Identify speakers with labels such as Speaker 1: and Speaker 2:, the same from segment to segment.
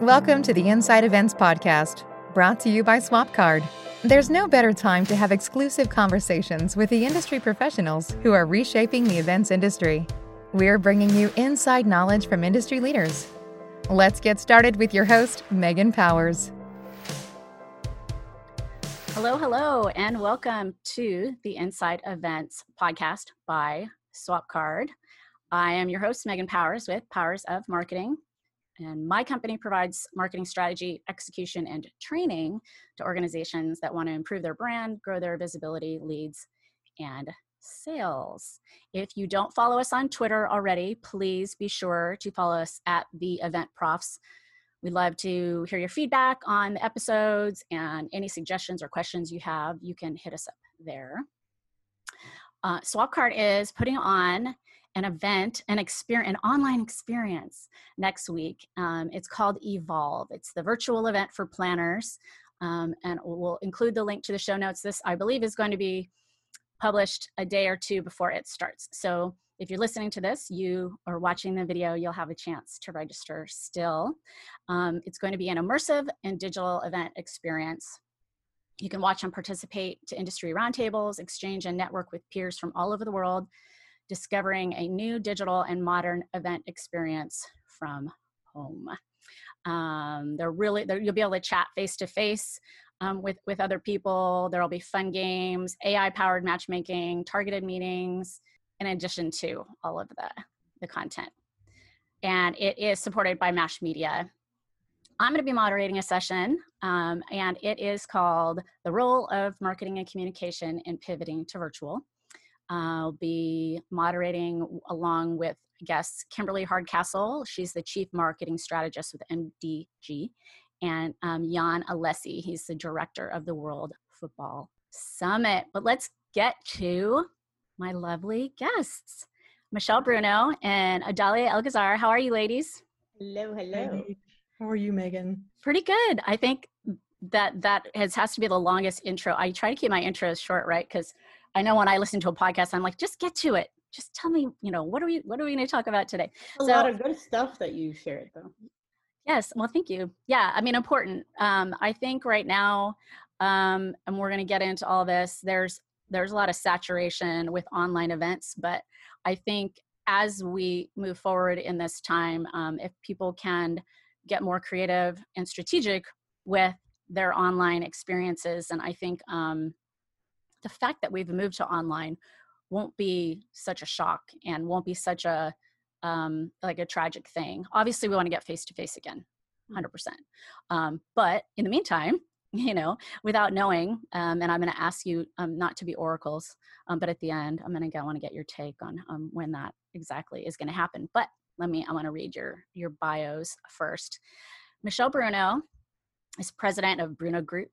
Speaker 1: Welcome to the Inside Events Podcast, brought to you by SwapCard. There's no better time to have exclusive conversations with the industry professionals who are reshaping the events industry. We're bringing you inside knowledge from industry leaders. Let's get started with your host, Megan Powers.
Speaker 2: Hello, hello, and welcome to the Inside Events podcast by SwapCard. I am your host, Megan Powers with Powers of Marketing. And my company provides marketing strategy, execution, and training to organizations that want to improve their brand, grow their visibility, leads, and sales. If you don't follow us on Twitter already, please be sure to follow us at the Event Profs. We'd love to hear your feedback on the episodes and any suggestions or questions you have. You can hit us up there. Uh, SwapCard is putting on an event, an experience, an online experience next week. Um, it's called Evolve. It's the virtual event for planners, um, and we'll include the link to the show notes. This, I believe, is going to be published a day or two before it starts. So if you're listening to this, you are watching the video, you'll have a chance to register still. Um, it's going to be an immersive and digital event experience. You can watch and participate to industry roundtables, exchange and network with peers from all over the world, discovering a new digital and modern event experience from home. Um, they're really, they're, you'll be able to chat face to face with with other people. There'll be fun games, AI powered matchmaking, targeted meetings, in addition to all of the the content. And it is supported by Mash Media. I'm going to be moderating a session, um, and it is called "The Role of Marketing and Communication in Pivoting to Virtual." I'll be moderating along with guests Kimberly Hardcastle. She's the Chief Marketing Strategist with MDG, and um, Jan Alessi. He's the director of the World Football Summit. But let's get to my lovely guests Michelle Bruno and Adalia El Gazzar. How are you, ladies?
Speaker 3: Hello, hello.
Speaker 4: How are you, Megan?
Speaker 2: Pretty good. I think that that has has to be the longest intro. I try to keep my intros short, right? Because I know when I listen to a podcast, I'm like, just get to it. Just tell me, you know, what are we what are we going to talk about today?
Speaker 3: A so, lot of good stuff that you shared, though.
Speaker 2: Yes, well, thank you. Yeah, I mean, important. Um, I think right now, um, and we're going to get into all this. There's there's a lot of saturation with online events, but I think as we move forward in this time, um, if people can get more creative and strategic with their online experiences, and I think um, the fact that we've moved to online won't be such a shock and won't be such a um, like a tragic thing. Obviously, we want to get face to face again, 100%. Mm. Um, but in the meantime, you know, without knowing, um, and I'm going to ask you um, not to be oracles, um, but at the end, I'm going to want to get your take on um, when that exactly is going to happen. But let me, I want to read your your bios first. Michelle Bruno is president of Bruno Group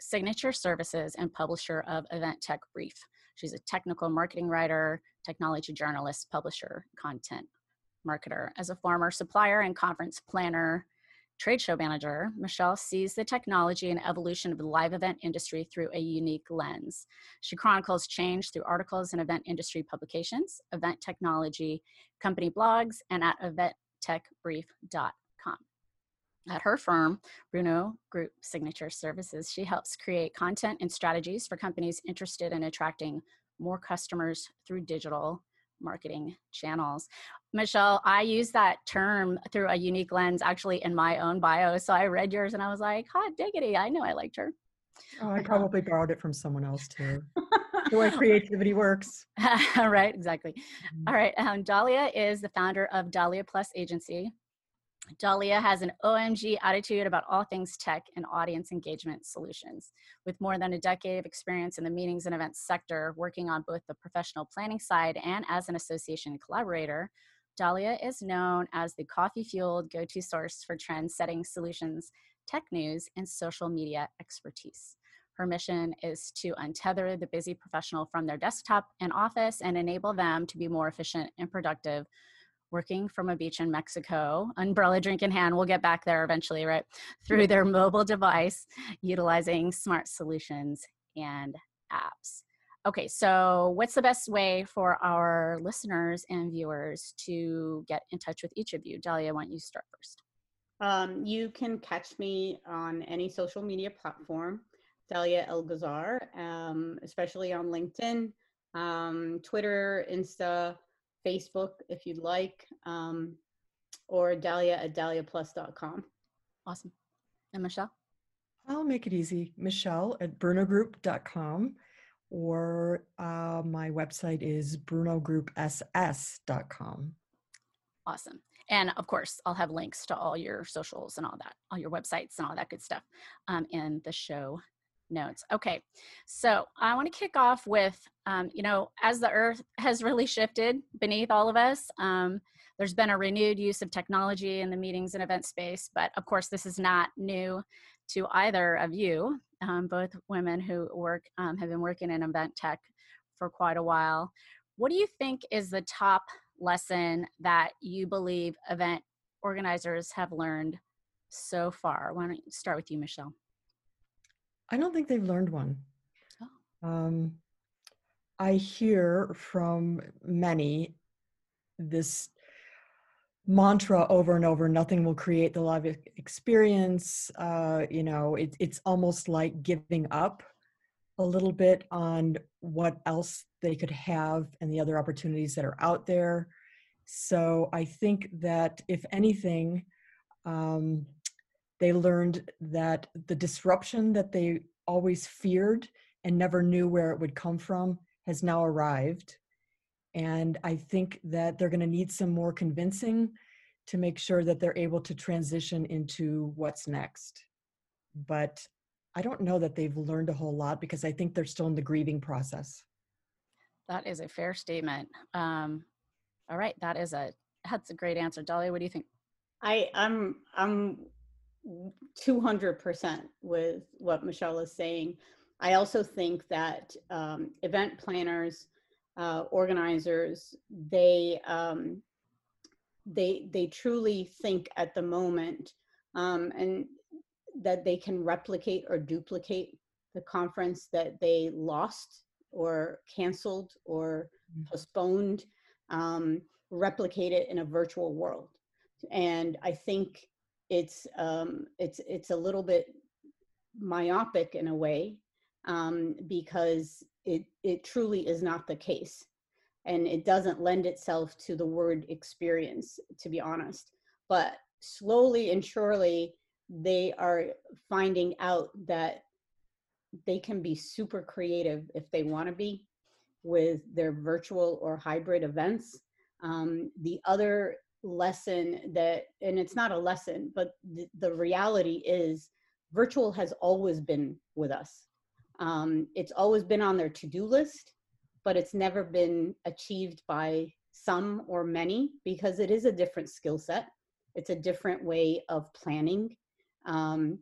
Speaker 2: Signature Services and publisher of Event Tech Brief. She's a technical marketing writer, technology journalist, publisher, content marketer. As a former supplier and conference planner, trade show manager, Michelle sees the technology and evolution of the live event industry through a unique lens. She chronicles change through articles in event industry publications, event technology, company blogs, and at eventtechbrief.com. At her firm, Bruno Group Signature Services, she helps create content and strategies for companies interested in attracting more customers through digital marketing channels. Michelle, I use that term through a unique lens actually in my own bio. So I read yours and I was like, hot diggity, I know I liked her.
Speaker 4: Oh, I probably borrowed it from someone else too. the way creativity works.
Speaker 2: right, exactly. Mm-hmm. All right. Um, Dahlia is the founder of Dahlia Plus Agency. Dahlia has an OMG attitude about all things tech and audience engagement solutions. With more than a decade of experience in the meetings and events sector, working on both the professional planning side and as an association collaborator, Dahlia is known as the coffee fueled go to source for trend setting solutions, tech news, and social media expertise. Her mission is to untether the busy professional from their desktop and office and enable them to be more efficient and productive working from a beach in Mexico, umbrella drink in hand, we'll get back there eventually, right? Through their mobile device, utilizing smart solutions and apps. Okay, so what's the best way for our listeners and viewers to get in touch with each of you? Dahlia, why don't you start first?
Speaker 3: Um, you can catch me on any social media platform, Dahlia El Gazzar, um, especially on LinkedIn, um, Twitter, Insta, Facebook, if you'd like, um, or Dalia at daliaplus.com.
Speaker 2: Awesome. And Michelle?
Speaker 4: I'll make it easy. Michelle at brunogroup.com or uh, my website is brunogroupss.com.
Speaker 2: Awesome. And of course, I'll have links to all your socials and all that, all your websites and all that good stuff um, in the show notes. Okay, so I want to kick off with, um, you know, as the earth has really shifted beneath all of us, um, there's been a renewed use of technology in the meetings and event space, but of course, this is not new to either of you, um, both women who work, um, have been working in event tech for quite a while. What do you think is the top lesson that you believe event organizers have learned so far? Why don't you start with you, Michelle?
Speaker 4: I don't think they've learned one.
Speaker 2: Oh.
Speaker 4: Um, I hear from many this mantra over and over nothing will create the live e- experience uh, you know it, it's almost like giving up a little bit on what else they could have and the other opportunities that are out there so i think that if anything um, they learned that the disruption that they always feared and never knew where it would come from has now arrived and I think that they're going to need some more convincing to make sure that they're able to transition into what's next. But I don't know that they've learned a whole lot because I think they're still in the grieving process.
Speaker 2: That is a fair statement. Um, all right, that is a that's a great answer, Dolly. What do you think?
Speaker 3: I, I'm I'm 200% with what Michelle is saying. I also think that um, event planners, uh, organizers, they um, they they truly think at the moment um, and that they can replicate or duplicate the conference that they lost or canceled or
Speaker 4: Mhm.
Speaker 3: postponed, um, replicate it in a virtual world. And I think it's um, it's it's a little bit myopic in a way um, because it it truly is not the case and it doesn't lend itself to the word experience to be honest. But slowly and surely they are finding out that they can be super creative if they want to be with their virtual or hybrid events. Um, the other lesson that and it's not a lesson but the, the reality is virtual has always been with us um, it's always been on their to-do list but it's never been achieved by some or many because it is a different skill set. It's a different way of planning. Um,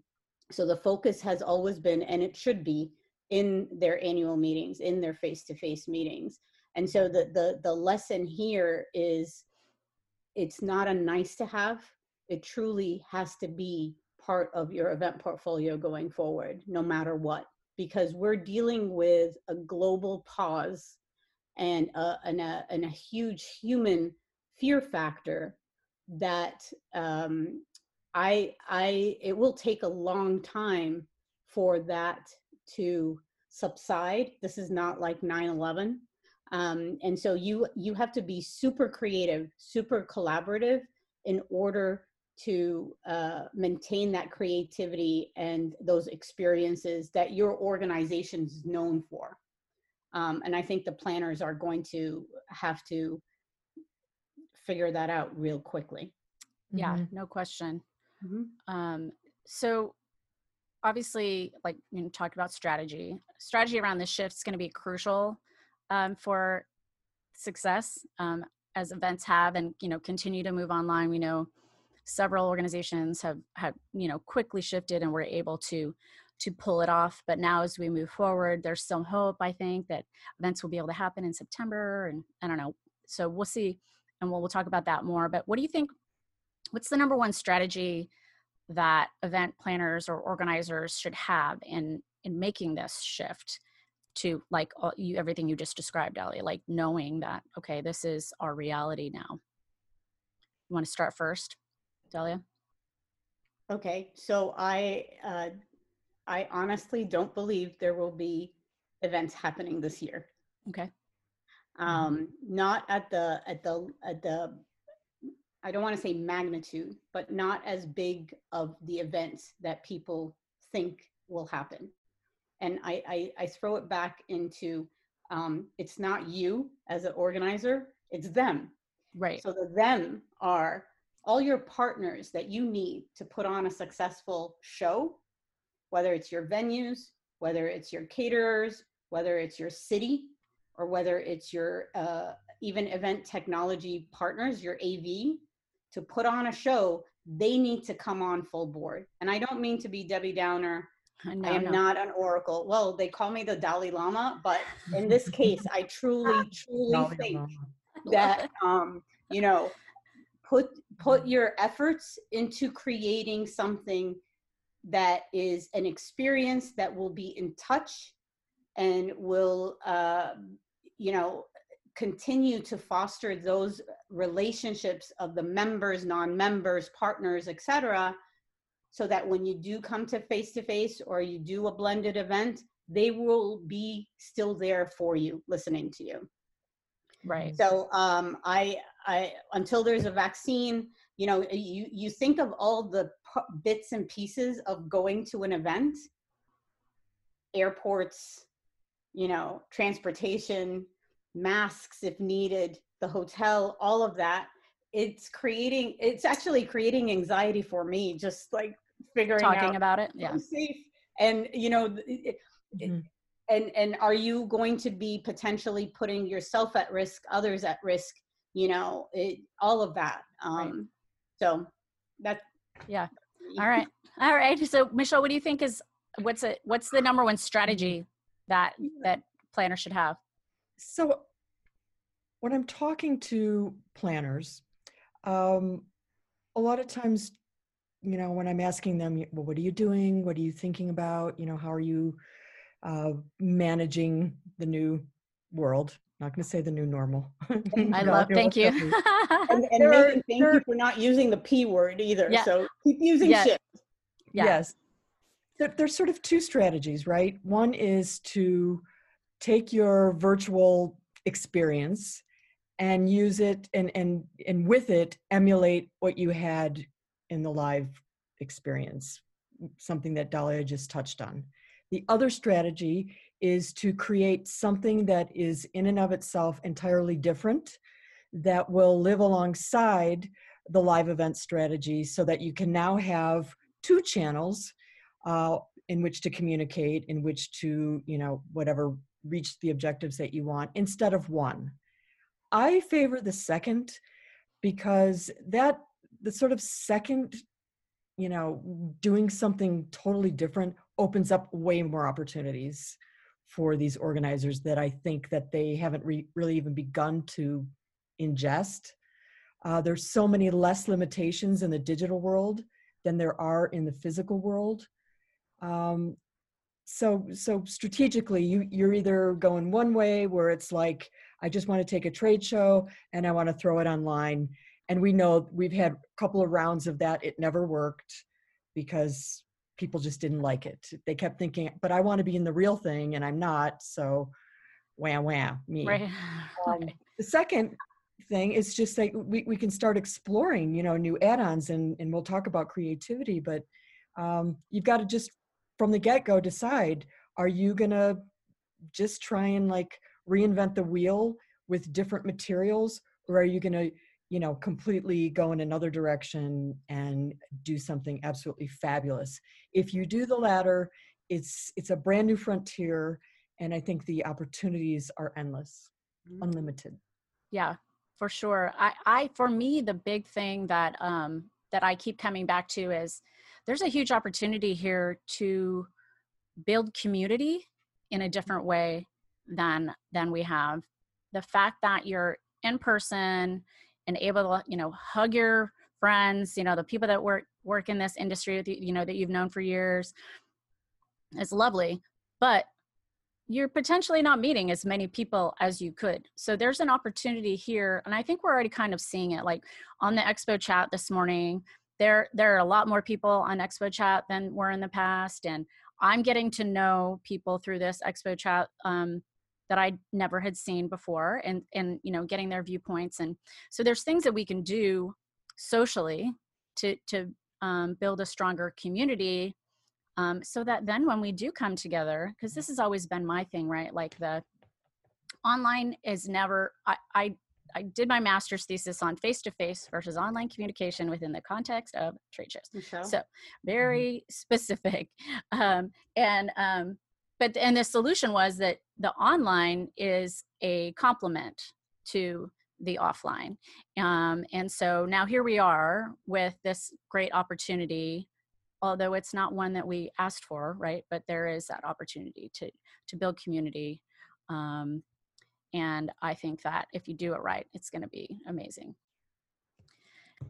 Speaker 3: so the focus has always been, and it should be, in their annual meetings, in their face-to-face meetings. And so the the the lesson here is, it's not a nice to have. It truly has to be part of your event portfolio going forward, no matter what because we're dealing with a global pause and a, and a, and a huge human fear factor that um, I, I, it will take a long time for that to subside. This is not like 9-11. Um, and so you, you have to be super creative, super collaborative in order to uh, maintain that creativity and those experiences that your organization is known for. Um, and I think the planners are going to have to figure that out real quickly.
Speaker 2: Yeah,
Speaker 4: Mhm.
Speaker 2: no question.
Speaker 3: Mhm.
Speaker 2: Um, so obviously, like you know, talked about strategy. Strategy around this shift is going to be crucial um, for success um, as events have and you know continue to move online. We know several organizations have have you know quickly shifted and were able to to pull it off. But now as we move forward, there's some hope. I think that events will be able to happen in September, and I don't know. So we'll see, and we'll we'll talk about that more. But what do you think? What's the number one strategy that event planners or organizers should have in in making this shift to like all, you everything you just described, Ali? Like knowing that okay, this is our reality now. You want to start first, Delia?
Speaker 3: Okay, so I uh, I honestly don't believe there will be events happening this year.
Speaker 2: Okay.
Speaker 3: Um, not at the at the at the I don't want to say magnitude, but not as big of the events that people think will happen. And I, I, I throw it back into um, it's not you as an organizer, it's them.
Speaker 2: Right.
Speaker 3: So the them are all your partners that you need to put on a successful show, whether it's your venues, whether it's your caterers, whether it's your city, or whether it's your uh, even event technology partners, your AV, to put on a show, they need to come on full board. And I don't mean to be Debbie Downer.
Speaker 2: No,
Speaker 3: I am
Speaker 2: no.
Speaker 3: not an oracle. Well, they call me the Dalai Lama, but in this case, I truly, truly
Speaker 4: Dalai
Speaker 3: think
Speaker 4: Lama.
Speaker 3: that um, you know, put put your efforts into creating something that is an experience that will be in touch and will uh, you know continue to foster those relationships of the members non-members partners etc so that when you do come to face to face or you do a blended event they will be still there for you listening to you
Speaker 2: Right.
Speaker 3: so um, I, I, until there's a vaccine, you know, you you think of all the p- bits and pieces of going to an event, airports, you know, transportation, masks if needed, the hotel, all of that. It's creating. It's actually creating anxiety for me, just like figuring
Speaker 2: Talking
Speaker 3: out
Speaker 2: about it. Yeah.
Speaker 3: safe. And you know, th- it,
Speaker 4: Mhm.
Speaker 3: and and are you going to be potentially putting yourself at risk others at risk you know it all of that um so that
Speaker 2: Yeah. All right. All right. So Michelle, what do you think is what's it what's the number one strategy that that planners should have?
Speaker 4: So, when I'm talking to planners, um, a lot of times, you know, when I'm asking them, well, what are you doing? What are you thinking about? You know, how are you uh, managing the new world? Not going to say the new normal.
Speaker 2: I
Speaker 4: No,
Speaker 2: love
Speaker 4: no,
Speaker 2: thank you.
Speaker 3: and, and
Speaker 4: are-
Speaker 3: thank
Speaker 4: there
Speaker 3: you for not using the p word either
Speaker 2: Yeah.
Speaker 3: so keep using
Speaker 2: Yeah.
Speaker 3: shit
Speaker 2: Yeah.
Speaker 4: Yes. There, there's sort of two strategies, right? One is to take your virtual experience and use it and and and with it emulate what you had in the live experience something that Dahlia just touched on. The other strategy is to create something that is in and of itself entirely different that will live alongside the live event strategy so that you can now have two channels uh, in which to communicate in which to you know whatever reach the objectives that you want instead of one i favor the second because that the sort of second you know doing something totally different opens up way more opportunities for these organizers that i think that they haven't re- really even begun to ingest. Uh, there's so many less limitations in the digital world than there are in the physical world. Um, so so strategically you you're either going one way where it's like i just want to take a trade show and i want to throw it online. And we know we've had a couple of rounds of that. It never worked because people just didn't like it. They kept thinking but i want to be in the real thing and i'm not so wham wham me.
Speaker 2: Right.
Speaker 4: um, the second thing is just like we, we can start exploring you know new add-ons and and we'll talk about creativity but um, you've got to just from the get-go decide are you gonna just try and like reinvent the wheel with different materials or are you gonna you know completely go in another direction and do something absolutely fabulous? If you do the latter it's it's a brand new frontier and i think the opportunities are endless unlimited.
Speaker 2: Yeah for sure. I i for me the big thing that um that i keep coming back to is there's a huge opportunity here to build community in a different way than than we have the fact that you're in person and able to you know hug your friends you know the people that work work in this industry with you you know that you've known for years is lovely but you're potentially not meeting as many people as you could. So there's an opportunity here, and I think we're already kind of seeing it. Like on the expo chat this morning, there there are a lot more people on expo chat than were in the past and i'm getting to know people through this expo chat um, that i never had seen before and and you know getting their viewpoints and so there's things that we can do socially to to um, build a stronger community um, so that then when we do come together because this has always been my thing right like the online is never I, I I did my master's thesis on face to face versus online communication within the context of trade shows. So
Speaker 3: Mm-hmm.
Speaker 2: very specific. Um, and um, but and the solution was that the online is a complement to the offline. Um, and so now here we are with this great opportunity although it's not one that we asked for right but there is that opportunity to to build community um, and I think that if you do it right, it's going to be amazing.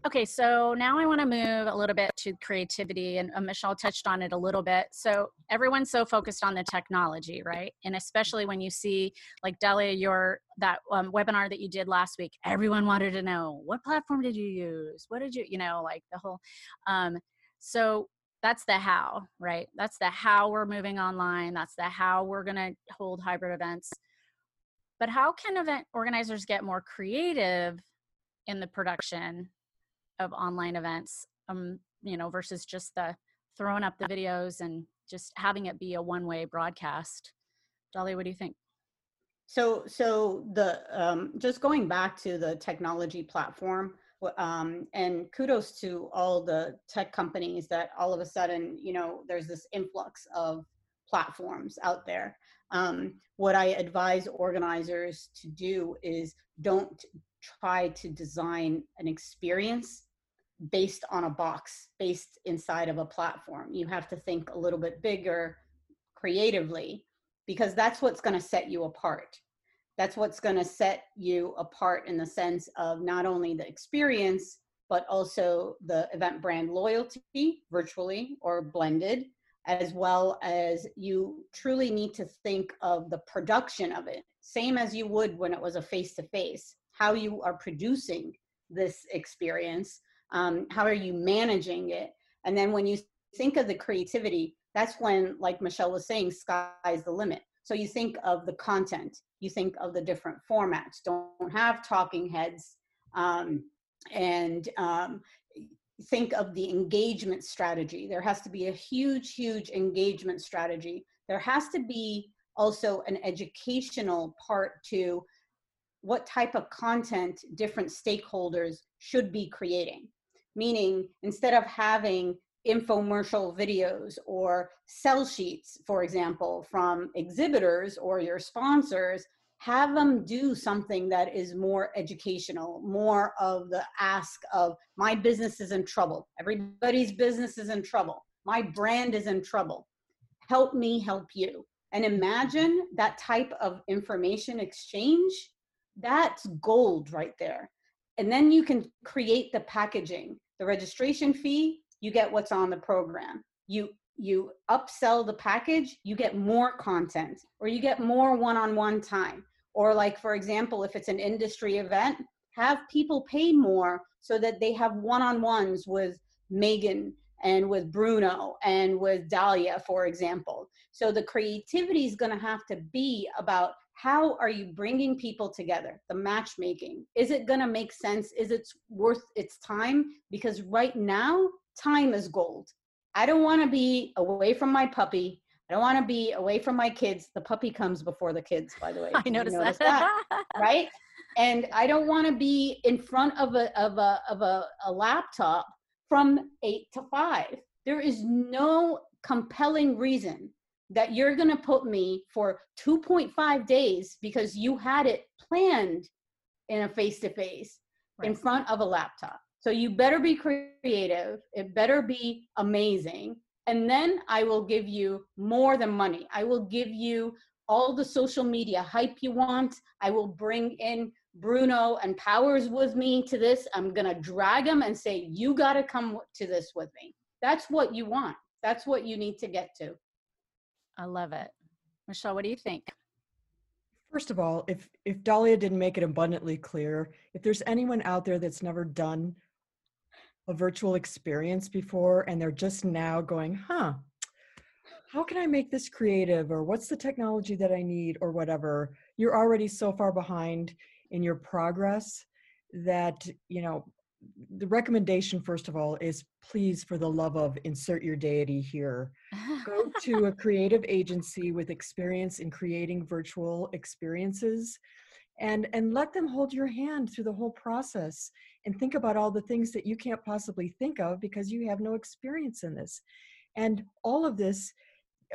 Speaker 2: Okay, so now I want to move a little bit to creativity, and uh, Michelle touched on it a little bit. So everyone's so focused on the technology, right? And especially when you see, like Delia, your that um, webinar that you did last week, everyone wanted to know what platform did you use? What did you, you know, like the whole. Um, so that's the how, right? That's the how we're moving online. That's the how we're going to hold hybrid events but how can event organizers get more creative in the production of online events um you know versus just the throwing up the videos and just having it be a one way broadcast dolly what do you think
Speaker 3: So, so the um, just going back to the technology platform, um, and kudos to all the tech companies that all of a sudden, you know, there's this influx of platforms out there. Um, what I advise organizers to do is don't try to design an experience based on a box, based inside of a platform. You have to think a little bit bigger creatively because that's what's going to set you apart. That's what's going to set you apart in the sense of not only the experience, but also the event brand loyalty, virtually or blended, as well as you truly need to think of the production of it, same as you would when it was a face to face, how you are producing this experience, um, how are you managing it. And then when you think of the creativity, that's when, like Michelle was saying, sky's the limit. So you think of the content, you think of the different formats. Don't have talking heads, um, and um, think of the engagement strategy. There has to be a huge, huge engagement strategy. There has to be also an educational part to what type of content different stakeholders should be creating. Meaning, instead of having infomercial videos or sell sheets, for example, from exhibitors or your sponsors, have them do something that is more educational, more of the ask of my business is in trouble. Everybody's business is in trouble. My brand is in trouble. Help me help you. And imagine that type of information exchange. That's gold right there. And then you can create the packaging, the registration fee, you get what's on the program. You you upsell the package, you get more content or you get more one-on-one time. Or like for example, if it's an industry event, have people pay more so that they have one-on-ones with Megan and with Bruno and with Dahlia, for example. So the creativity is going to have to be about how are you bringing people together? The matchmaking. Is it going to make sense? Is it worth its time? Because right now time is gold. I don't want to be away from my puppy. I don't want to be away from my kids. The puppy comes before the kids by the way.
Speaker 2: I
Speaker 3: you
Speaker 2: noticed
Speaker 3: notice
Speaker 2: that,
Speaker 3: right? And i don't want to be in front of a of a of a, a laptop from 8 to 5 there is no compelling reason that you're going to put me for 2.5 days because you had it planned in a face to face in front of a laptop. So you better be creative, it better be amazing, and then I will give you more than money. I will give you all the social media hype you want. I will bring in Bruno and Powers with me to this. I'm going to drag them and say, You got to come to this with me. That's what you want. That's what you need to get to.
Speaker 2: I love it. Michelle what do you think?
Speaker 4: First of all, if if Dahlia didn't make it abundantly clear, if there's anyone out there that's never done a virtual experience before and they're just now going, huh, how can I make this creative? Or what's the technology that I need? or whatever, you're already so far behind in your progress that, you know, the recommendation first of all is please for the love of insert your deity here. Go to a creative agency with experience in creating virtual experiences and and let them hold your hand through the whole process and think about all the things that you can't possibly think of because you have no experience in this. And all of this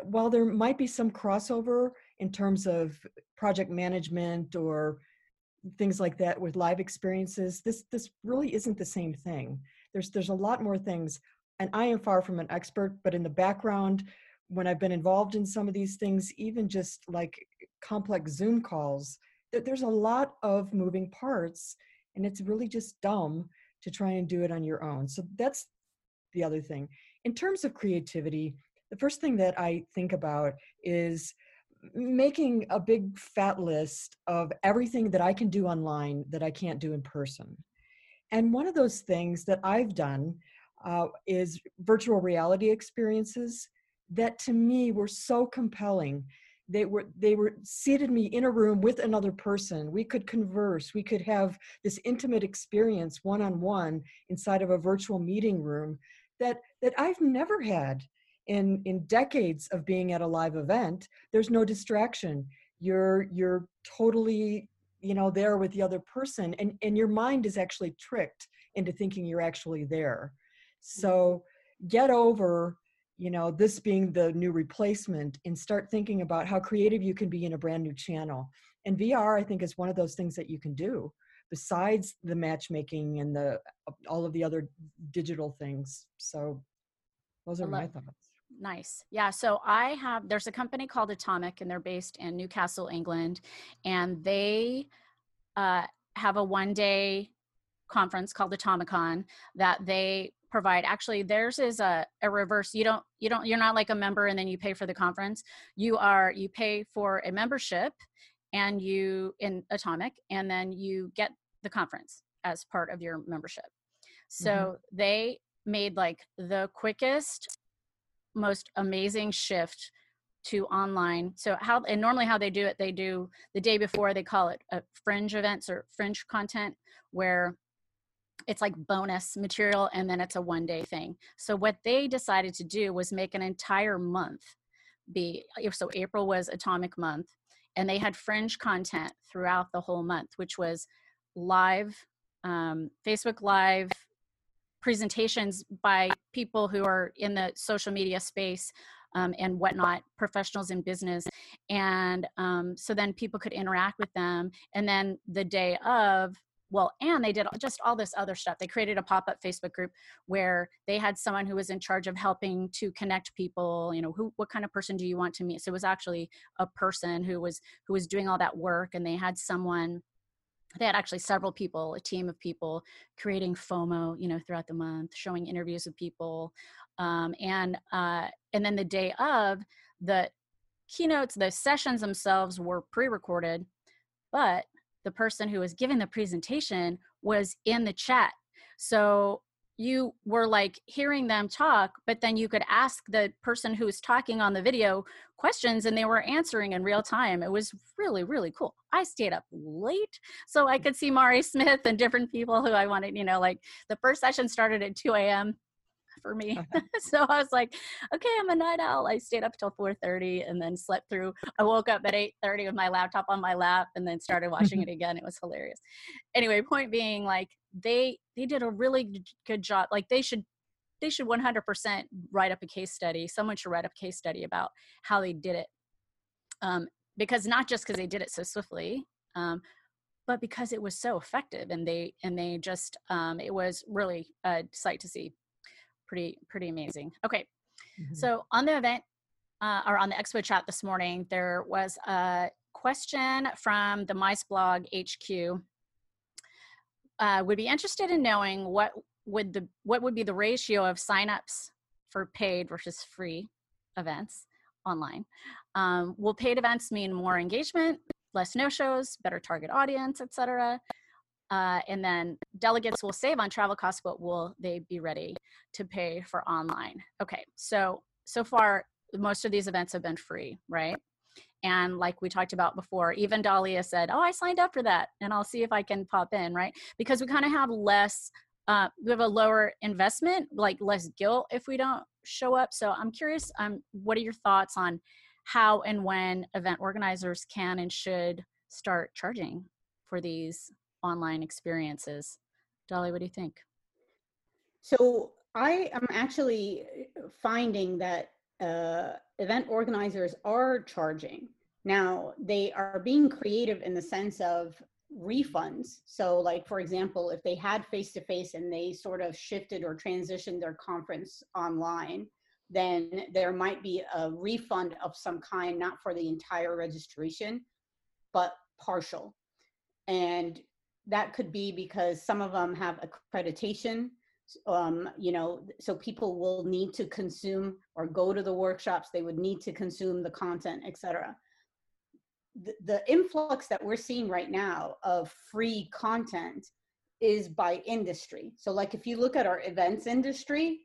Speaker 4: while there might be some crossover in terms of project management or things like that with live experiences this this really isn't the same thing. There's there's a lot more things and i am far from an expert but in the background when i've been involved in some of these things even just like complex zoom calls that there's a lot of moving parts and it's really just dumb to try and do it on your own. So that's the other thing. In terms of creativity the first thing that i think about is making a big fat list of everything that i can do online that i can't do in person. And one of those things that i've done uh, is virtual reality experiences that to me were so compelling. They were they were seated me in a room with another person. We could converse. We could have this intimate experience one on one inside of a virtual meeting room that that I've never had in in decades of being at a live event there's no distraction. You're you're totally you know there with the other person and and your mind is actually tricked into thinking you're actually there. So mm-hmm. get over you know this being the new replacement and start thinking about how creative you can be in a brand new channel. And vr i think is one of those things that you can do besides the matchmaking and the all of the other digital things. So those are my thoughts
Speaker 2: nice. Yeah so i have there's a company called atomic and they're based in newcastle england and they uh, have a one day conference called atomicon that they provide. Actually theirs is a, a reverse you don't you don't you're not like a member and then you pay for the conference. You are you pay for a membership and you in atomic and then you get the conference as part of your membership. So mm-hmm. they made like the quickest most amazing shift to online so how and normally how they do it they do the day before they call it a fringe events or fringe content where it's like bonus material and then it's a one day thing. So what they decided to do was make an entire month be so April was atomic month and they had fringe content throughout the whole month which was live um, Facebook live presentations by people who are in the social media space um, and whatnot, professionals in business. And um, so then people could interact with them. And then the day of, well and they did just all this other stuff they created a pop-up facebook group where they had someone who was in charge of helping to connect people you know who what kind of person do you want to meet so it was actually a person who was who was doing all that work and they had someone they had actually several people a team of people creating fomo you know throughout the month showing interviews with people um, and uh, and then the day of the keynotes the sessions themselves were pre-recorded but the person who was giving the presentation was in the chat. So you were like hearing them talk, but then you could ask the person who was talking on the video questions and they were answering in real time. It was really, really cool. I stayed up late so I could see Mari Smith and different people who I wanted, you know, like the first session started at 2 a.m for me. Uh-huh. so I was like, okay, I'm a night owl. I stayed up till 4:30 and then slept through. I woke up at 8:30 with my laptop on my lap and then started watching it again. It was hilarious. Anyway, point being like they they did a really good job. Like they should they should 100% write up a case study. Someone should write up a case study about how they did it. Um, because not just because they did it so swiftly, um, but because it was so effective and they and they just um, it was really a sight to see pretty pretty amazing. Okay, mm-hmm. so on the event uh, or on the expo chat this morning, there was a question from the Mice blog HQ. Uh, would be interested in knowing what would the what would be the ratio of signups for paid versus free events online. Um, will paid events mean more engagement, less no shows, better target audience, etc.? Uh, and then delegates will save on travel costs, but will they be ready to pay for online? Okay, so so far most of these events have been free, right? And like we talked about before, even Dahlia said, "Oh, I signed up for that, and I'll see if I can pop in." Right? Because we kind of have less, uh, we have a lower investment, like less guilt if we don't show up. So I'm curious, um, what are your thoughts on how and when event organizers can and should start charging for these online experiences. Dolly, what do you think?
Speaker 3: So I am actually finding that uh, event organizers are charging. Now, they are being creative in the sense of refunds. So, like, for example, if they had face to face and they sort of shifted or transitioned their conference online, then there might be a refund of some kind, not for the entire registration, but partial. And that could be because some of them have accreditation um, you know so people will need to consume or go to the workshops they would need to consume the content etc the, the influx that we're seeing right now of free content is by industry. So like if you look at our events industry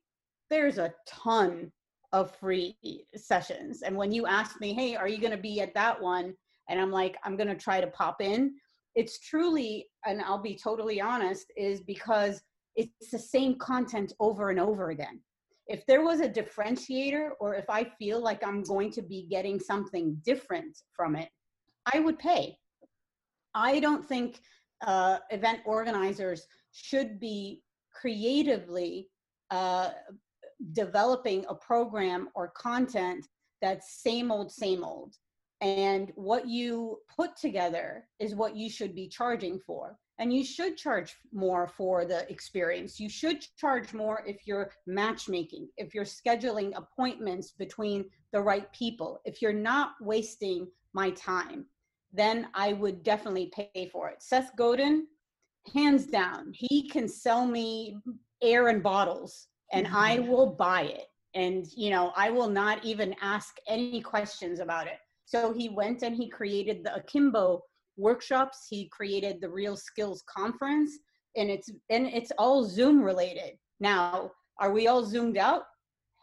Speaker 3: there's a ton of free sessions. And when you ask me hey are you going to be at that one? and i'm like i'm going to try to pop in it's truly and i'll be totally honest is because it's the same content over and over again. If there was a differentiator or if i feel like i'm going to be getting something different from it i would pay. I don't think uh, event organizers should be creatively uh, developing a program or content that's same old same old and what you put together is what you should be charging for. And you should charge more for the experience. You should charge more if you're matchmaking if you're scheduling appointments between the right people. If you're not wasting my time then i would definitely pay for it. Seth godin hands down he can sell me air and bottles and i mm-hmm. will buy it. And you know i will not even ask any questions about it so he went and he created the Akimbo workshops. He created the Real Skills Conference, and it's and it's all Zoom related. Now, are we all zoomed out?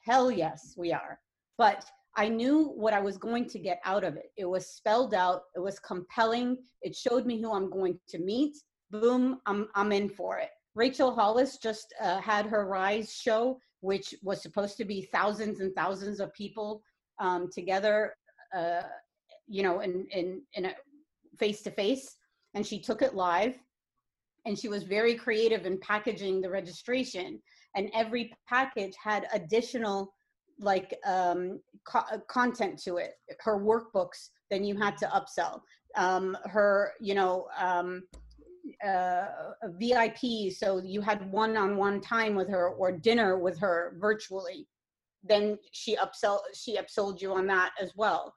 Speaker 3: Hell yes, we are. But I knew what I was going to get out of it. It was spelled out. It was compelling. It showed me who I'm going to meet. Boom, I'm I'm in for it. Rachel Hollis just uh, had her Rise show, which was supposed to be thousands and thousands of people um, together you know, in in in a face to face, and she took it live, and she was very creative in packaging the registration, and every package had additional like um, co- content to it. Her workbooks, then you had to upsell. Um, her, you know. Um, uh, VIP, so you had one-on-one time with her or dinner with her virtually. Then she upsell she upsold you on that as well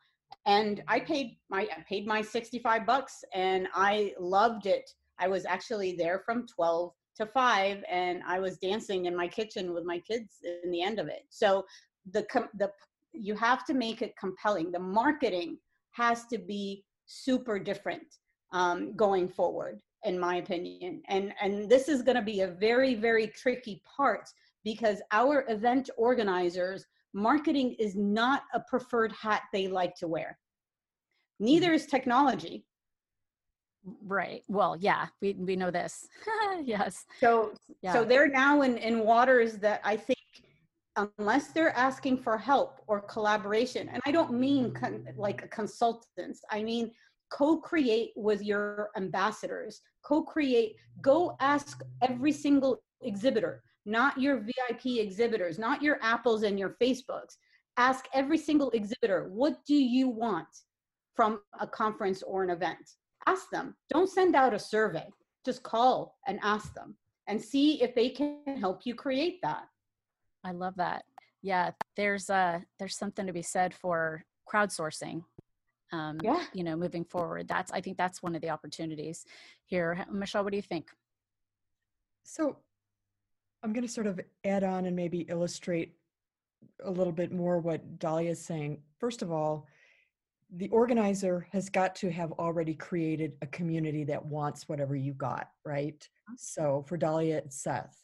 Speaker 3: and I paid my I paid my 65 bucks and I loved it. I was actually there from 12 to 5 and I was dancing in my kitchen with my kids in the end of it. So the the you have to make it compelling. The marketing has to be super different um, going forward in my opinion. And and this is going to be a very very tricky part because our event organizers marketing is not a preferred hat they like to wear. Neither mm-hmm. is technology.
Speaker 2: Right. Well, yeah, we, we know this. yes.
Speaker 3: So yeah. so they're now in, in waters that I think unless they're asking for help or collaboration, and I don't mean con- like consultants, I mean co-create with your ambassadors, co-create, go ask every single exhibitor not your VIP exhibitors, not your Apples and your Facebooks. Ask every single exhibitor, what do you want from a conference or an event? Ask them. Don't send out a survey. Just call and ask them and see if they can help you create that.
Speaker 2: I love that. Yeah, there's uh there's something to be said for crowdsourcing. Um, yeah. you know, moving forward. That's I think that's one of the opportunities here. Michelle, what do you think?
Speaker 4: So I'm going to sort of add on and maybe illustrate a little bit more what Dahlia is saying. First of all, the organizer has got to have already created a community that wants whatever you got, right? So for Dahlia, it's Seth.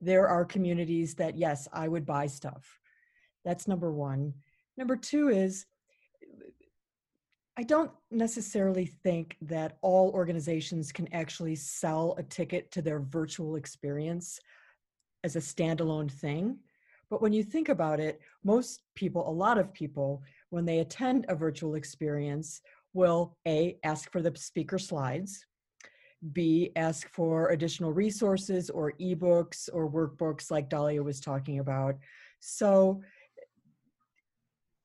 Speaker 4: There are communities that, yes, I would buy stuff. That's number one. Number two is I don't necessarily think that all organizations can actually sell a ticket to their virtual experience as a standalone thing. But when you think about it, most people, a lot of people, when they attend a virtual experience, will A, ask for the speaker slides, B, ask for additional resources or ebooks or workbooks like Dahlia was talking about. So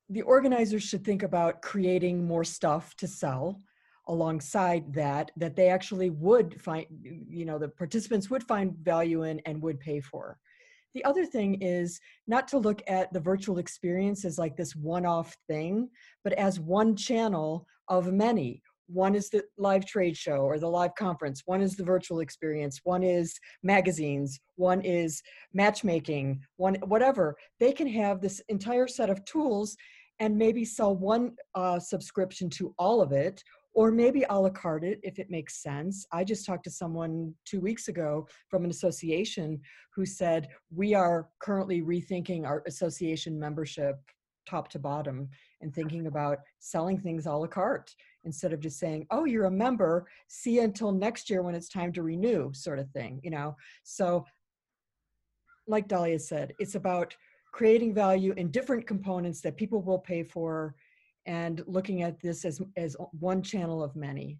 Speaker 4: the organizers should think about creating more stuff to sell alongside that that they actually would find you know the participants would find value in and would pay for. The other thing is not to look at the virtual experience as like this one-off thing but as one channel of many. One is the live trade show or the live conference. One is the virtual experience. One is magazines. One is matchmaking. One whatever. They can have this entire set of tools and maybe sell one uh, subscription to all of it or maybe a la carte it if it makes sense. I just talked to someone two weeks ago from an association who said, We are currently rethinking our association membership top to bottom and thinking mm-hmm. about selling things a la carte instead of just saying, Oh, you're a member, see you until next year when it's time to renew, sort of thing, you know? So, like Dahlia said, it's about creating value in different components that people will pay for and looking at this as as one channel of many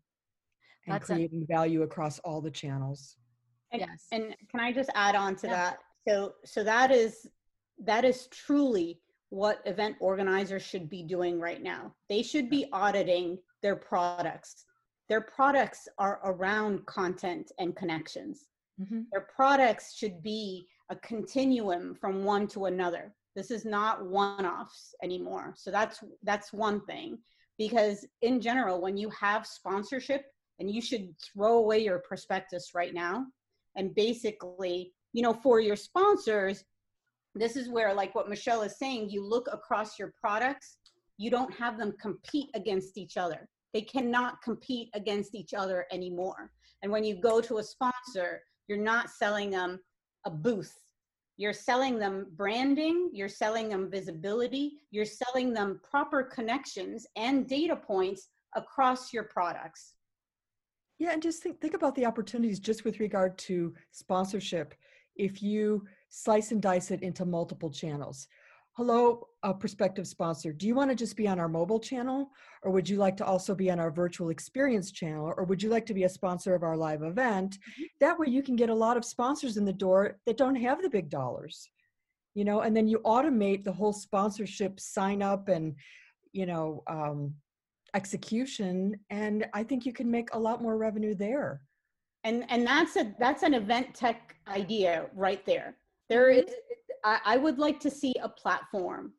Speaker 4: and That's creating a- value across all the channels.
Speaker 3: And, yes. and can i just add on to yeah. that? So so that is that is truly what event organizers should be doing right now. They should be auditing their products. Their products are around content and connections. Mm-hmm. their products should be a continuum from one to another this is not one-offs anymore. So that's that's one thing. Because in general when you have sponsorship and you should throw away your prospectus right now and basically you know for your sponsors this is where like what michelle is saying you look across your products you don't have them compete against each other. They cannot compete against each other anymore. And when you go to a sponsor you're not selling them a booth you're selling them branding, you're selling them visibility, you're selling them proper connections and data points across your products.
Speaker 4: Yeah, and just think think about the opportunities just with regard to sponsorship. If you slice and dice it into multiple channels, hello, a prospective sponsor, do you want to just be on our mobile channel? Or would you like to also be on our virtual experience channel? Or would you like to be a sponsor of our live event? Mm-hmm. That way you can get a lot of sponsors in the door that don't have the big dollars. You know, and then you automate the whole sponsorship sign up and, you know, um, execution. And I think you can make a lot more revenue there.
Speaker 3: And and that's a that's an event tech idea right there. There mm-hmm. is I, I would like to see a platform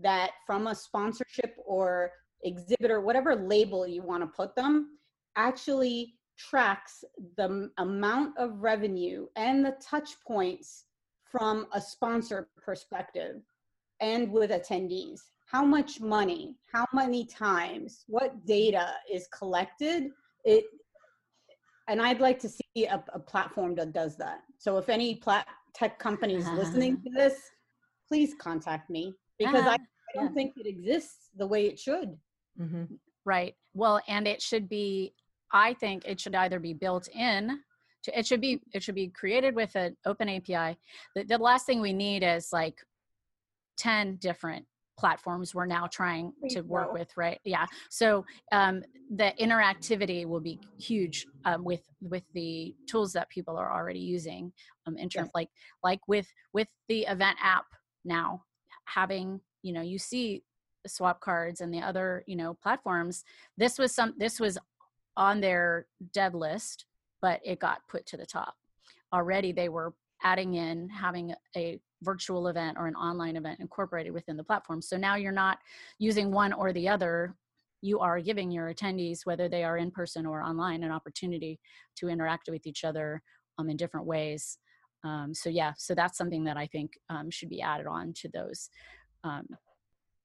Speaker 3: that from a sponsorship or exhibitor, whatever label you want to put them, actually tracks the amount of revenue and the touch points from a sponsor perspective and with attendees. How much money, how many times, what data is collected? It, and I'd like to see a, a platform that does that. So if any plat, tech companies uh-huh. listening to this, please contact me because uh-huh. I, I, don't yeah. think it exists the way it should.
Speaker 2: Mm-hmm. Right. Well, and it should be, I think it should either be built in to, it should be, it should be created with an open API. The, the last thing we need is like 10 different platforms we're now trying to work with right? Yeah. So um, the interactivity will be huge um, with with the tools that people are already using um, in terms yes. like like with with the event app now having you know you see the Swapcards and the other you know platforms this was some this was on their dev list but it got put to the top. Already they were adding in having a virtual event or an online event incorporated within the platform. So now you're not using one or the other. You are giving your attendees, whether they are in person or online, an opportunity to interact with each other um, in different ways. Um, so yeah, so that's something that I think um, should be added on to those um,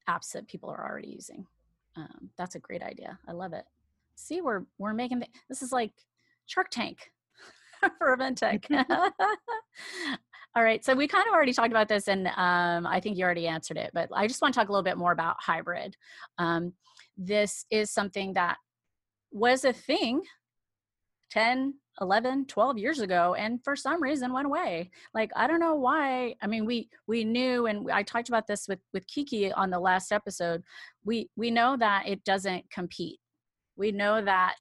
Speaker 2: apps that people are already using. um, that's a great idea. I love it. See, we're we're making the, this is like Shark Tank for event tech. All right, so we kind of already talked about this, and um, I think you already answered it. But I just want to talk a little bit more about hybrid. Um, this is something that was a thing 10 11 12 years ago and for some reason went away like i don't know why i mean we we knew and i talked about this with with kiki on the last episode we we know that it doesn't compete we know that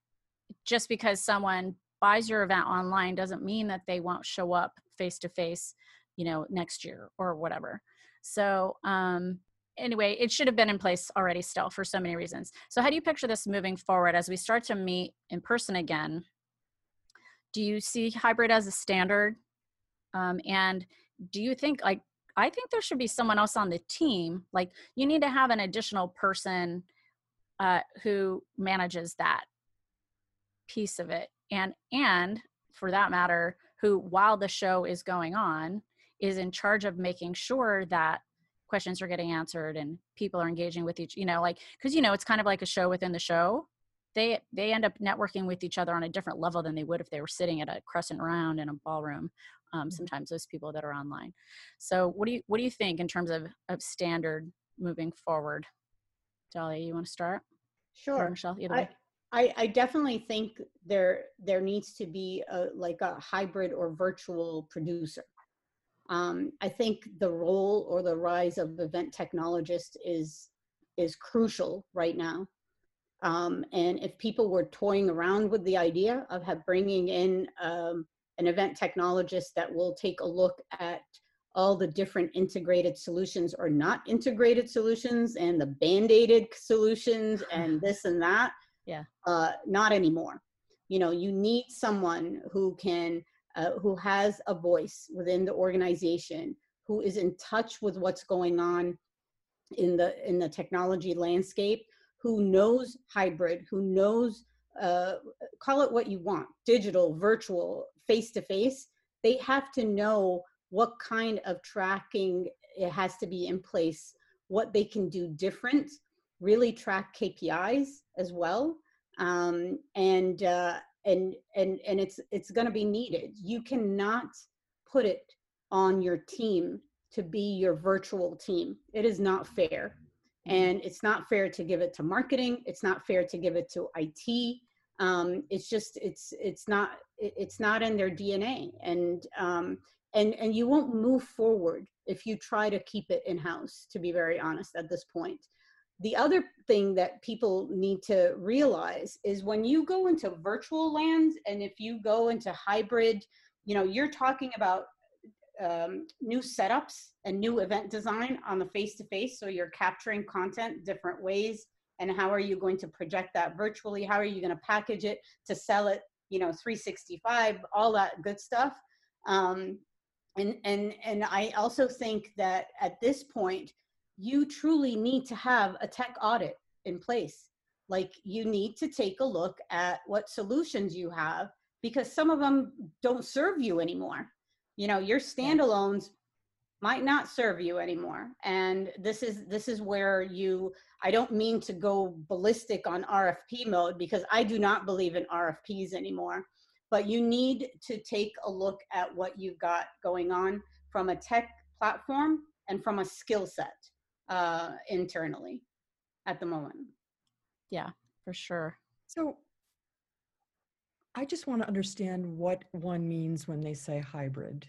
Speaker 2: just because someone buys your event online doesn't mean that they won't show up face to face you know next year or whatever. So um anyway it should have been in place already still for so many reasons. So how do you picture this moving forward as we start to meet in person again? Do you see hybrid as a standard? Um, and do you think like i think there should be someone else on the team like you need to have an additional person uh, who manages that piece of it and and for that matter who while the show is going on is in charge of making sure that questions are getting answered and people are engaging with each you know like because you know it's kind of like a show within the show. They they end up networking with each other on a different level than they would if they were sitting at a crescent round in a ballroom um, mm-hmm. sometimes those people that are online. So what do you what do you think in terms of, of standard moving forward? Dahlia, you want to start
Speaker 3: sure.
Speaker 2: Or michelle either
Speaker 3: I,
Speaker 2: way
Speaker 3: I, I definitely think there there needs to be a like a hybrid or virtual producer. Um, i think the role or the rise of event technologist is is crucial right now. Um, and if people were toying around with the idea of have bringing in um, an event technologist that will take a look at all the different integrated solutions or not integrated solutions and the band-aided solutions and this and that
Speaker 2: yeah.
Speaker 3: uh, not anymore. You know you need someone who can uh, who has a voice within the organization who is in touch with what's going on in the in the technology landscape who knows hybrid, who knows, uh, call it what you want, digital, virtual, face to face, they have to know what kind of tracking it has to be in place, what they can do different, really track KPIs as well. Um, and, uh, and, and, and it's, it's going to be needed. You cannot put it on your team to be your virtual team. It is not fair. Mm-hmm. and it's not fair to give it to marketing it's not fair to give it to it um, it's just it's it's not it's not in their dna and um, and and you won't move forward if you try to keep it in house to be very honest at this point the other thing that people need to realize is when you go into virtual lands and if you go into hybrid you know you're talking about um, new setups and new event design on the face to face. So you're capturing content different ways. And how are you going to project that virtually? How are you going to package it to sell it, you know, 365, all that good stuff. Um, and, and, and I also think that at this point, you truly need to have a tech audit in place. Like you need to take a look at what solutions you have because some of them don't serve you anymore. You know your standalones might not serve you anymore. And this is this is where you i don't mean to go ballistic on rfp mode because i do not believe in rfps anymore. But you need to take a look at what you've got going on from a tech platform and from a skill set uh, internally at the moment
Speaker 2: yeah for sure
Speaker 4: so I just want to understand what one means when they say hybrid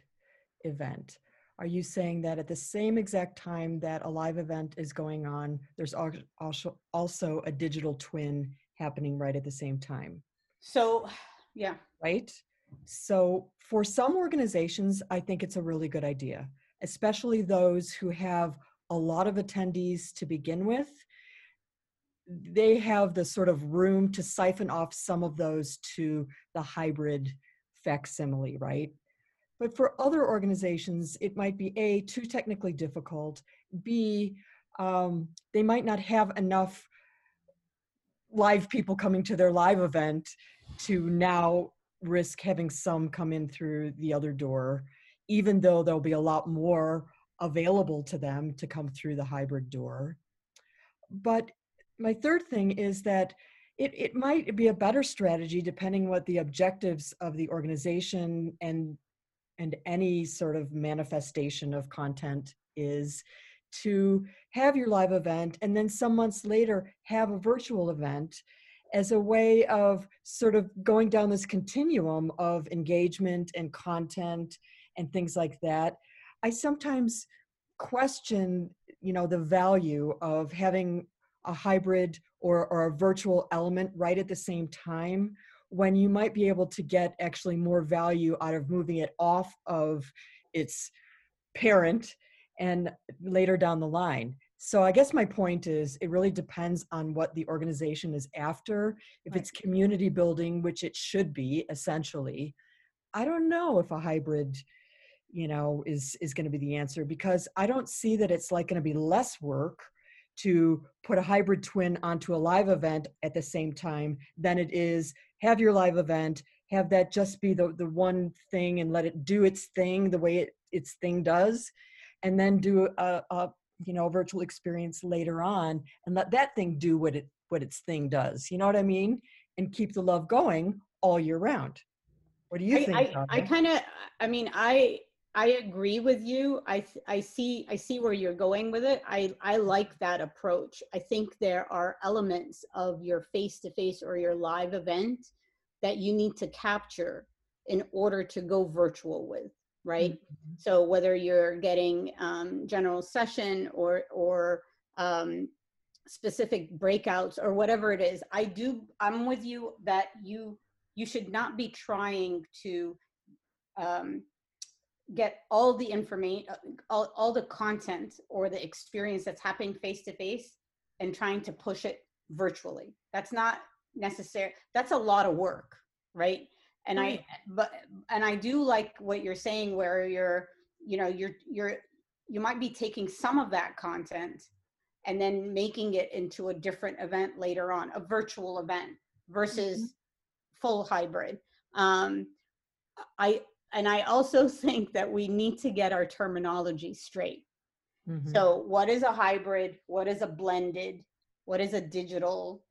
Speaker 4: event. Are you saying that at the same exact time that a live event is going on, there's also also a digital twin happening right at the same time?
Speaker 3: So, yeah.
Speaker 4: Right? So, for some organizations, I think it's a really good idea, especially those who have a lot of attendees to begin with they have the sort of room to siphon off some of those to the hybrid facsimile, right? But for other organizations, it might be A, too technically difficult, B, um, they might not have enough live people coming to their live event to now risk having some come in through the other door, even though there'll be a lot more available to them to come through the hybrid door. But my third thing is that it, it might be a better strategy depending what the objectives of the organization and and any sort of manifestation of content is to have your live event and then some months later have a virtual event as a way of sort of going down this continuum of engagement and content and things like that i sometimes question you know the value of having a hybrid or, or a virtual element right at the same time when you might be able to get actually more value out of moving it off of its parent and later down the line. So I guess my point is it really depends on what the organization is after. If right. it's community building, which it should be essentially, I don't know if a hybrid you know is is going to be the answer because I don't see that it's like going to be less work to put a hybrid twin onto a live event at the same time than it is have your live event have that just be the, the one thing and let it do its thing the way it its thing does and then do a, a you know virtual experience later on and let that thing do what it what its thing does you know what i mean? And keep the love going all year round. What do you
Speaker 3: I,
Speaker 4: think
Speaker 3: i, I kind of i mean i I agree with you. I I see I see where you're going with it. I I like that approach. I think there are elements of your face to face or your live event that you need to capture in order to go virtual with, right? Mm-hmm. So whether you're getting um, general session or or um, specific breakouts or whatever it is, I do. I'm with you that you you should not be trying to um, get all the information, all, all the content or the experience that's happening face to face and trying to push it virtually. That's not necessary. That's a lot of work, right? And right. I, but, and I do like what you're saying where you're, you know, you're, you're, you might be taking some of that content and then making it into a different event later on, a virtual event versus mm-hmm. full hybrid. Um, I and I also think that we need to get our terminology straight. Mm-hmm. So, what is a hybrid? What is a blended? What is a digital?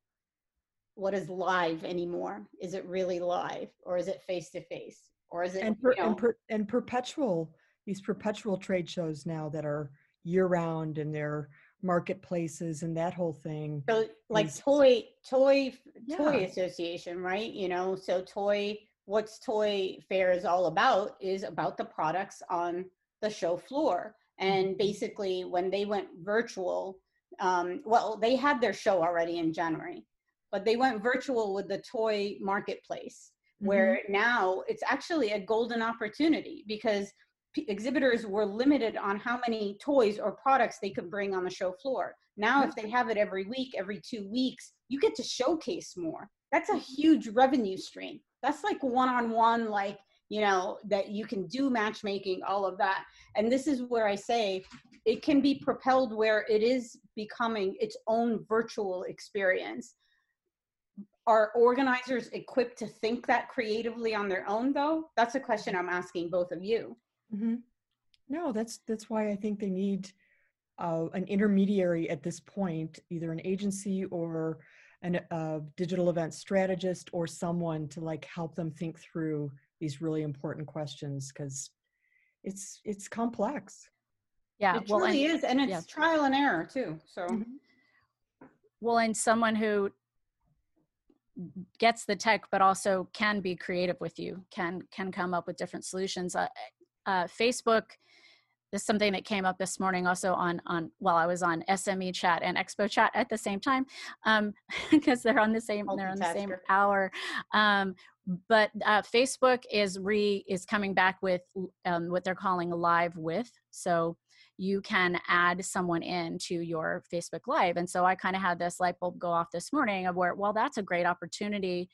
Speaker 3: What is live anymore? Is it really live or is it face to face? Or is it
Speaker 4: and, per, you know, and, per, and perpetual these perpetual trade shows now that are year round and they're marketplaces and that whole thing.
Speaker 3: So like is, toy toy yeah. toy association, right? You know, so toy what's Toy Fair is all about is about the products on the show floor. And mm-hmm. basically, when they went virtual, um, well, they had their show already in January, but they went virtual with the toy marketplace, mm-hmm. where now it's actually a golden opportunity because p- exhibitors were limited on how many toys or products they could bring on the show floor. Now, mm-hmm. if they have it every week, every two weeks, you get to showcase more. That's a mm-hmm. huge revenue stream that's like one-on-one like you know that you can do matchmaking all of that. And this is where i say it can be propelled where it is becoming its own virtual experience. Are organizers equipped to think that creatively on their own though? That's a question i'm asking both of you.
Speaker 4: Mm-hmm. no that's that's why i think they need uh, an intermediary at this point either an agency or an, a digital event strategist or someone to like help them think through these really important questions because it's it's complex
Speaker 3: yeah it well, really and, is and it's yeah. trial and error too so mm-hmm.
Speaker 2: well and someone who gets the tech but also can be creative with you can can come up with different solutions uh, uh, facebook this is something that came up this morning also on on while I was on SME chat and Expo chat at the same time because um, they're on the same they're on the same hour. Um, but uh, Facebook is re is coming back with um, what they're calling live with. So you can add someone in to your Facebook Live. And so I kind of had this light bulb go off this morning of where, well, that's a great opportunity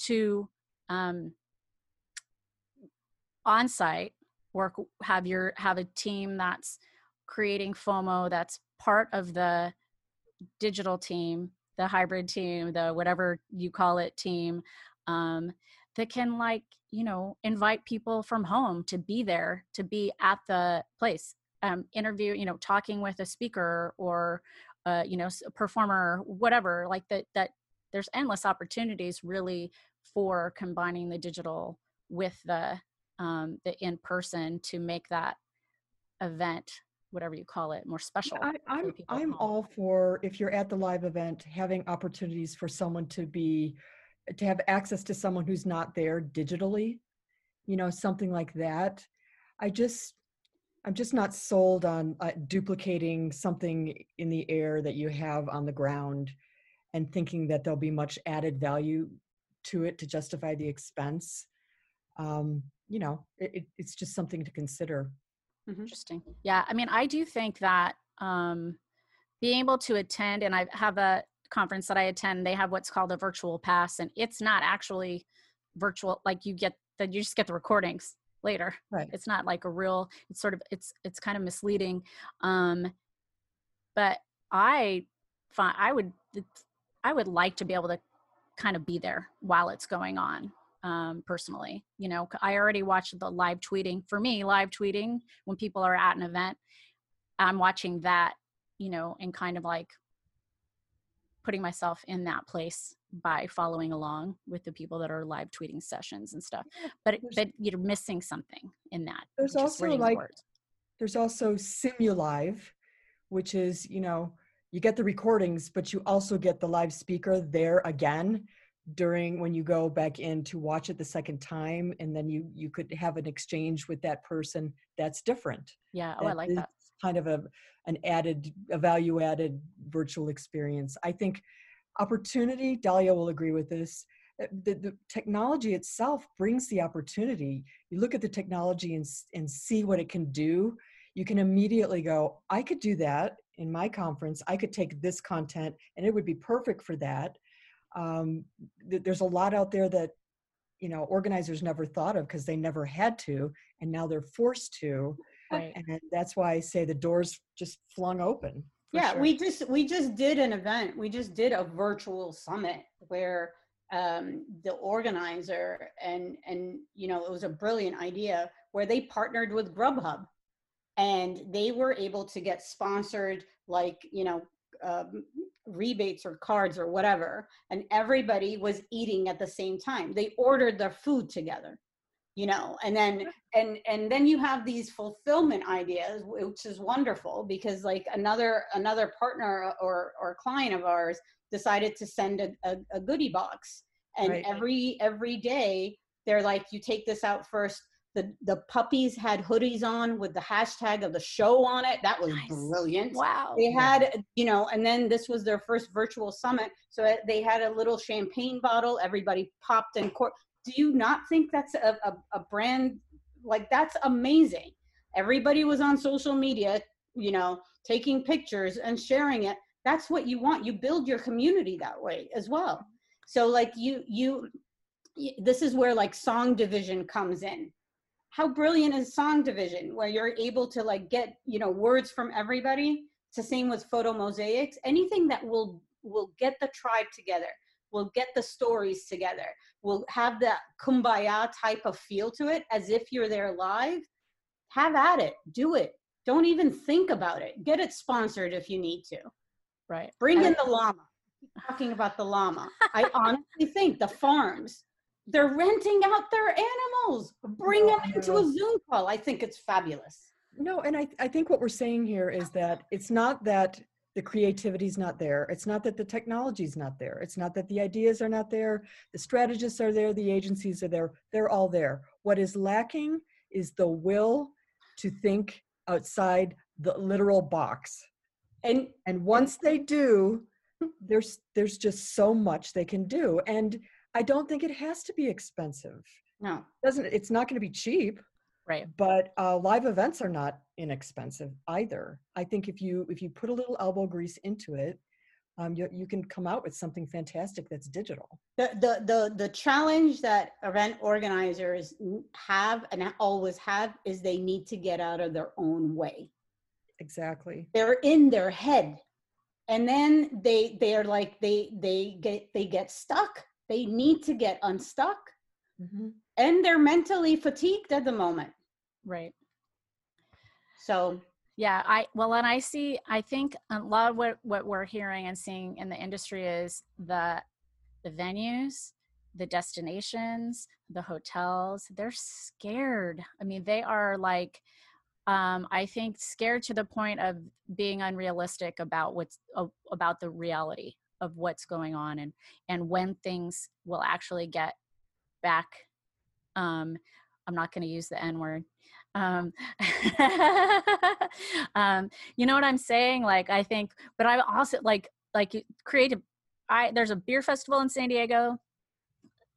Speaker 2: to um, on site work have your have a team that's creating fomo that's part of the digital team the hybrid team the whatever you call it team um, that can like you know invite people from home to be there to be at the place um, interview you know talking with a speaker or uh, you know a performer whatever like that that there's endless opportunities really for combining the digital with the um, the in person to make that event whatever you call it more special
Speaker 4: I, i'm i'm all for if you're at the live event having opportunities for someone to be to have access to someone who's not there digitally you know something like that. I just i'm just not sold on uh, duplicating something in the air that you have on the ground and thinking that there'll be much added value to it to justify the expense um, you know it, it's just something to consider.
Speaker 2: Mm-hmm. interesting. Yeah i mean i do think that um, being able to attend and i have a conference that i attend they have what's called a virtual pass and it's not actually virtual like you get that you just get the recordings later.
Speaker 4: Right.
Speaker 2: It's not like a real it's sort of it's it's kind of misleading um but i find i would i would like to be able to kind of be there while it's going on um, personally you know i already watched the live tweeting for me live tweeting when people are at an event i'm watching that you know and kind of like putting myself in that place by following along with the people that are live tweeting sessions and stuff. But but you're missing something in that
Speaker 4: there's also like the there's also simulive which is you know you get the recordings but you also get the live speaker there again during when you go back in to watch it the second time and then you you could have an exchange with that person that's different.
Speaker 2: Yeah oh that i like that.
Speaker 4: kind of a an added a value added virtual experience. I think opportunity dahlia will agree with this uh, the, the technology itself brings the opportunity. You look at the technology and, and see what it can do. You can immediately go i could do that in my conference. I could take this content and it would be perfect for that um, th- there's a lot out there that you know organizers never thought of because they never had to and now they're forced to right. and that's why i say the doors just flung open
Speaker 3: yeah sure. we just we just did an event we just did a virtual summit where um, the organizer and and you know it was a brilliant idea where they partnered with grubhub and they were able to get sponsored like you know um, rebates or cards or whatever and everybody was eating at the same time they ordered their food together you know and then and and then you have these fulfillment ideas which is wonderful because like another another partner or or client of ours decided to send a, a, a goodie box and right. every every day they're like you take this out first the the puppies had hoodies on with the hashtag of the show on it. That was nice. brilliant.
Speaker 2: Wow.
Speaker 3: They had you know and then this was their first virtual summit. So uh, they had a little champagne bottle. Everybody popped and cor- do you not think that's a, a, a brand like that's amazing? Everybody was on social media you know taking pictures and sharing it. That's what you want. You build your community that way as well. So like you you this is where like SongDivision comes in how brilliant is SongDivision where you're able to like get you know words from everybody? It's the same with photo mosaics. Anything that will will get the tribe together will get the stories together will have that kumbaya type of feel to it as if you're there live have at it. Do it. Don't even think about it. Get it sponsored if you need to.
Speaker 2: Right.
Speaker 3: Bring in the llama. Talking about the llama. I honestly think the farms they're renting out their animals. Bring them into a Zoom call. I think it's fabulous.
Speaker 4: No, and I, I think what we're saying here is that it's not that the creativity is not there. It's not that the technology is not there. It's not that the ideas are not there. The strategists are there. The agencies are there. They're all there. What is lacking is the will to think outside the literal box. And and once they do, there's there's just so much they can do. And I don't think it has to be expensive.
Speaker 3: No,
Speaker 4: it doesn't it's not going to be cheap.
Speaker 2: Right.
Speaker 4: But uh, live events are not inexpensive either. I think if you if you put a little elbow grease into it, um, you, you can come out with something fantastic that's digital.
Speaker 3: The, the the the challenge that event organizers have and always have is they need to get out of their own way.
Speaker 4: Exactly.
Speaker 3: They're in their head, and then they they are like they they get they get stuck they need to get unstuck mm-hmm. and they're mentally fatigued at the moment.
Speaker 2: Right.
Speaker 3: So
Speaker 2: yeah i well and i see i think a lot of what what we're hearing and seeing in the industry is the the venues the destinations the hotels they're scared. I mean they are like um, i think scared to the point of being unrealistic about what's uh, about the reality of what's going on and and when things will actually get back um, i'm not going to use the n word um, um, you know what i'm saying? Like i think but i also like like creative i there's a beer festival in san diego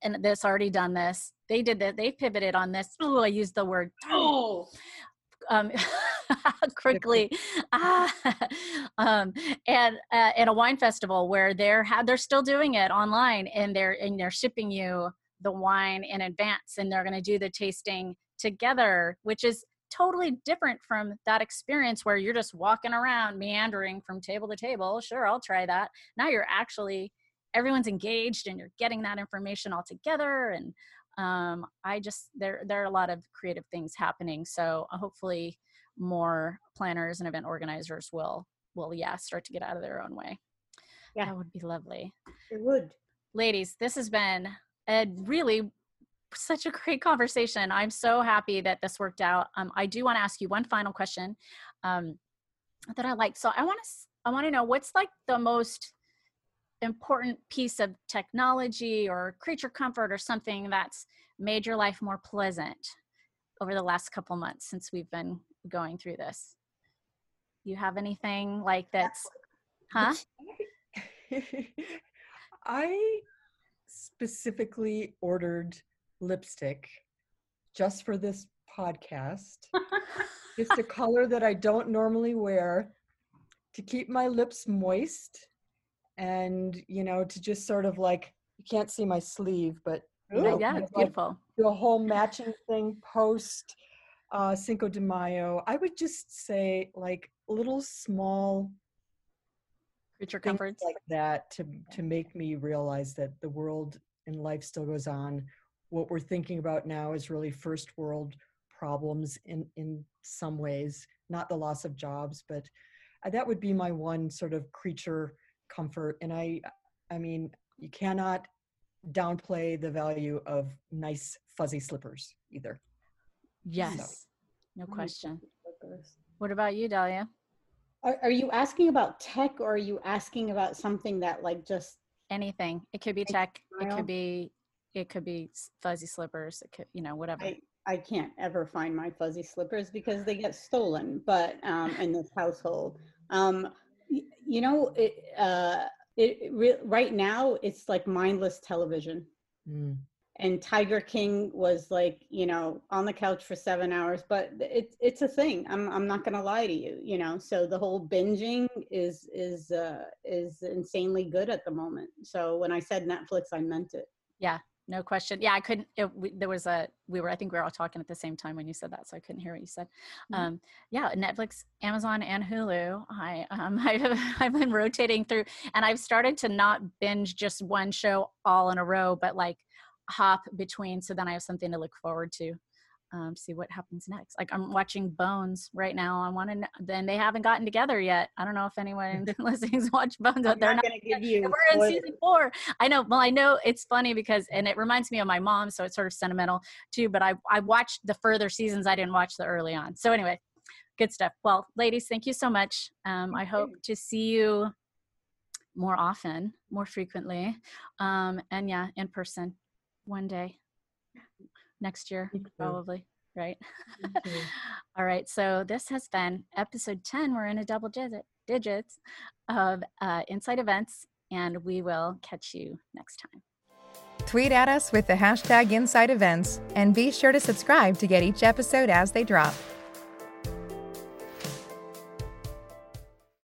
Speaker 2: and this already done this. They did that they pivoted on this. Oh i used the word oh um quickly ah, um and uh, at a wine festival where they're had they're still doing it online and they're and they're shipping you the wine in advance and they're going to do the tasting together, which is totally different from that experience where you're just walking around meandering from table to table. Sure, I'll try that. Now you're actually everyone's engaged and you're getting that information all together and um, I just there there are a lot of creative things happening. So uh, hopefully more planners and event organizers will will yeah start to get out of their own way. Yeah, that would be lovely.
Speaker 3: It would.
Speaker 2: Ladies, this has been a really such a great conversation. I'm so happy that this worked out. Um, I do want to ask you one final question um, that I like. So I want to I want to know what's like the most important piece of technology or creature comfort or something that's made your life more pleasant over the last couple months since we've been going through this. You have anything like that's, huh?
Speaker 4: I specifically ordered lipstick just for this podcast. it's a color that I don't normally wear to keep my lips moist and, you know, to just sort of like, you can't see my sleeve, but
Speaker 2: know, yeah, it's beautiful. Like
Speaker 4: do a whole matching thing post uh, Cinco de Mayo. I would just say like little small
Speaker 2: creature comforts
Speaker 4: like that to to make me realize that the world and life still goes on what we're thinking about now is really first world problems in in some ways not the loss of jobs but uh, that would be my one sort of creature comfort and i i mean you cannot downplay the value of nice fuzzy slippers either
Speaker 2: yes. So. no question. what about you dahlia?
Speaker 3: Are, are you asking about tech or are you asking about something that like just
Speaker 2: anything. It could be tech. It could be it could be fuzzy slippers. It could you know whatever.
Speaker 3: I, I can't ever find my fuzzy slippers because they get stolen but um in this household. Um you know it uh it re- right now it's like mindless television. Mm. And tiger king was like you know on the couch for seven hours but it's it's a thing i'm i'm not gonna lie to you you know so the whole binging is is uh is insanely good at the moment so when i said netflix i meant it
Speaker 2: yeah no question. Yeah, I couldn't. It, we, there was a. We were. I think we were all talking at the same time when you said that, so I couldn't hear what you said. Mm-hmm. Um, yeah, Netflix, Amazon, and Hulu. I um, I've, I've been rotating through, and I've started to not binge just one show all in a row, but like hop between, so then I have something to look forward to um, see what happens next. Like I'm watching Bones right now. I want to. Then they haven't gotten together yet. I don't know if anyone listening's watched Bones, but they're not, going to give you. We're in season four. I know. Well, I know it's funny because, and it reminds me of my mom, so it's sort of sentimental too. But I I watched the further seasons. I didn't watch the early on. So anyway, good stuff. Well, ladies, thank you so much. Um, I hope to see you more often, more frequently, um, and yeah, in person one day next year, probably, right? All right. So this has been episode 10. We're in a double digit digits of uh, Inside Events, and we will catch you next time.
Speaker 1: Tweet at us with the hashtag Inside Events, and be sure to subscribe to get each episode as they drop.